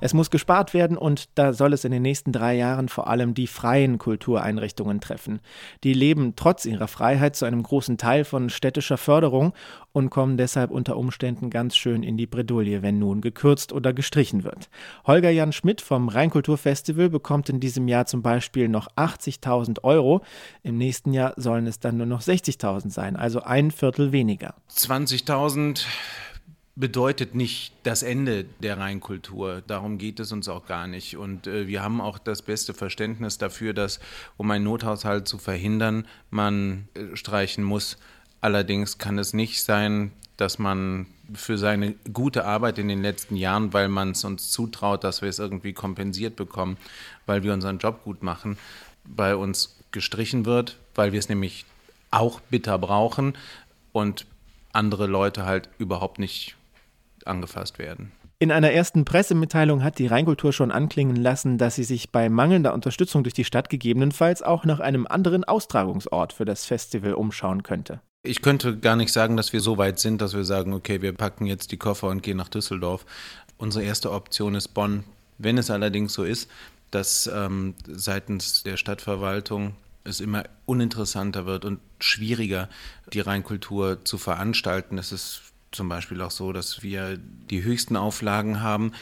Es muss gespart werden und da soll es in den nächsten drei Jahren vor allem die freien Kultureinrichtungen treffen. Die leben trotz ihrer Freiheit zu einem großen Teil von städtischer Förderung und kommen deshalb unter Umständen ganz schön in die Bredouille, wenn nun gekürzt oder gestrichen wird. Holger Jan Schmidt vom Rheinkulturfestival bekommt in diesem Jahr zum Beispiel noch 80.000 Euro. Im nächsten Jahr sollen es dann nur noch 60.000 sein, also ein Viertel weniger. 20.000 bedeutet nicht das Ende der Rheinkultur. Darum geht es uns auch gar nicht. Und äh, wir haben auch das beste Verständnis dafür, dass, um einen Nothaushalt zu verhindern, man äh, streichen muss. Allerdings kann es nicht sein, dass man für seine gute Arbeit in den letzten Jahren, weil man es uns zutraut, dass wir es irgendwie kompensiert bekommen, weil wir unseren Job gut machen, bei uns gestrichen wird, weil wir es nämlich auch bitter brauchen und andere Leute halt überhaupt nicht angefasst werden. In einer ersten Pressemitteilung hat die Rheinkultur schon anklingen lassen, dass sie sich bei mangelnder Unterstützung durch die Stadt gegebenenfalls auch nach einem anderen Austragungsort für das Festival umschauen könnte. Ich könnte gar nicht sagen, dass wir so weit sind, dass wir sagen, okay, wir packen jetzt die Koffer und gehen nach Düsseldorf. Unsere erste Option ist Bonn. Wenn es allerdings so ist, dass ähm, seitens der Stadtverwaltung es immer uninteressanter wird und schwieriger, die Rheinkultur zu veranstalten, ist es zum Beispiel auch so, dass wir die höchsten Auflagen haben.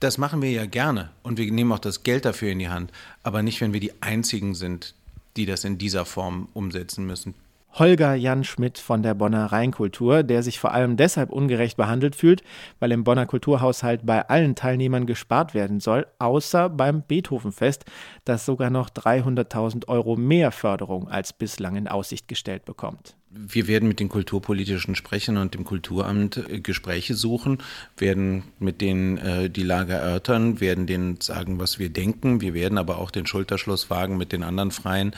Das machen wir ja gerne und wir nehmen auch das Geld dafür in die Hand, aber nicht, wenn wir die Einzigen sind, die das in dieser Form umsetzen müssen. Holger Jan Schmidt von der Bonner Rheinkultur, der sich vor allem deshalb ungerecht behandelt fühlt, weil im Bonner Kulturhaushalt bei allen Teilnehmern gespart werden soll, außer beim Beethovenfest, das sogar noch 300.000 Euro mehr Förderung als bislang in Aussicht gestellt bekommt wir werden mit den Kulturpolitischen sprechen und dem Kulturamt äh, Gespräche suchen, werden mit denen äh, die Lage erörtern, werden denen sagen, was wir denken. Wir werden aber auch den Schulterschluss wagen mit den anderen Freien,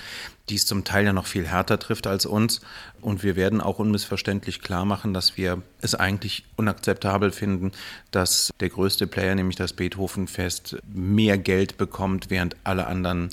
die es zum Teil ja noch viel härter trifft als uns. Und wir werden auch unmissverständlich klar machen, dass wir es eigentlich unakzeptabel finden, dass der größte Player, nämlich das Beethovenfest, mehr Geld bekommt, während alle anderen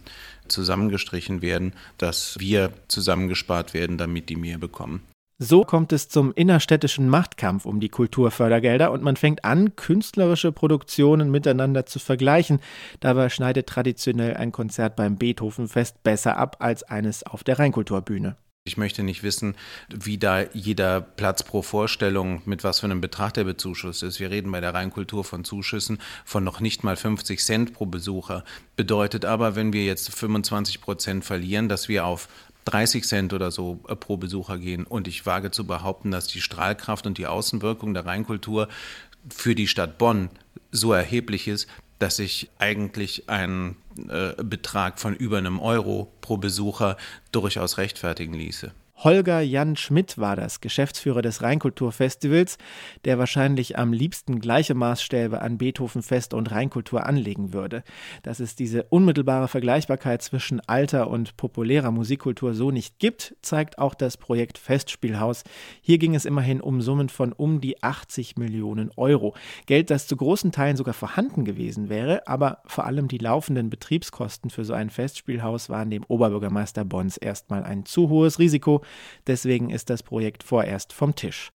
zusammengestrichen werden, dass wir zusammengespart werden, damit die mehr bekommen. So kommt es zum innerstädtischen Machtkampf um die Kulturfördergelder und man fängt an, künstlerische Produktionen miteinander zu vergleichen. Dabei schneidet traditionell ein Konzert beim Beethovenfest besser ab als eines auf der Rheinkulturbühne. Ich möchte nicht wissen, wie da jeder Platz pro Vorstellung mit was für einem Betrag der bezuschusst ist. Wir reden bei der Rheinkultur von Zuschüssen von noch nicht mal 50 Cent pro Besucher. Bedeutet aber, wenn wir jetzt 25 Prozent verlieren, dass wir auf 30 Cent oder so äh, pro Besucher gehen. Und ich wage zu behaupten, dass die Strahlkraft und die Außenwirkung der Rheinkultur für die Stadt Bonn so erheblich ist, dass ich eigentlich einen äh, Betrag von über einem Euro pro Besucher durchaus rechtfertigen ließe. Holger Jan Schmidt war das, Geschäftsführer des Rheinkulturfestivals, der wahrscheinlich am liebsten gleiche Maßstäbe an Beethovenfest und Rheinkultur anlegen würde. Dass es diese unmittelbare Vergleichbarkeit zwischen alter und populärer Musikkultur so nicht gibt, zeigt auch das Projekt Festspielhaus. Hier ging es immerhin um Summen von um die 80 Millionen Euro. Geld, das zu großen Teilen sogar vorhanden gewesen wäre, aber vor allem die laufenden Betriebskosten für so ein Festspielhaus waren dem Oberbürgermeister Bonns erstmal ein zu hohes Risiko. Deswegen ist das Projekt vorerst vom Tisch.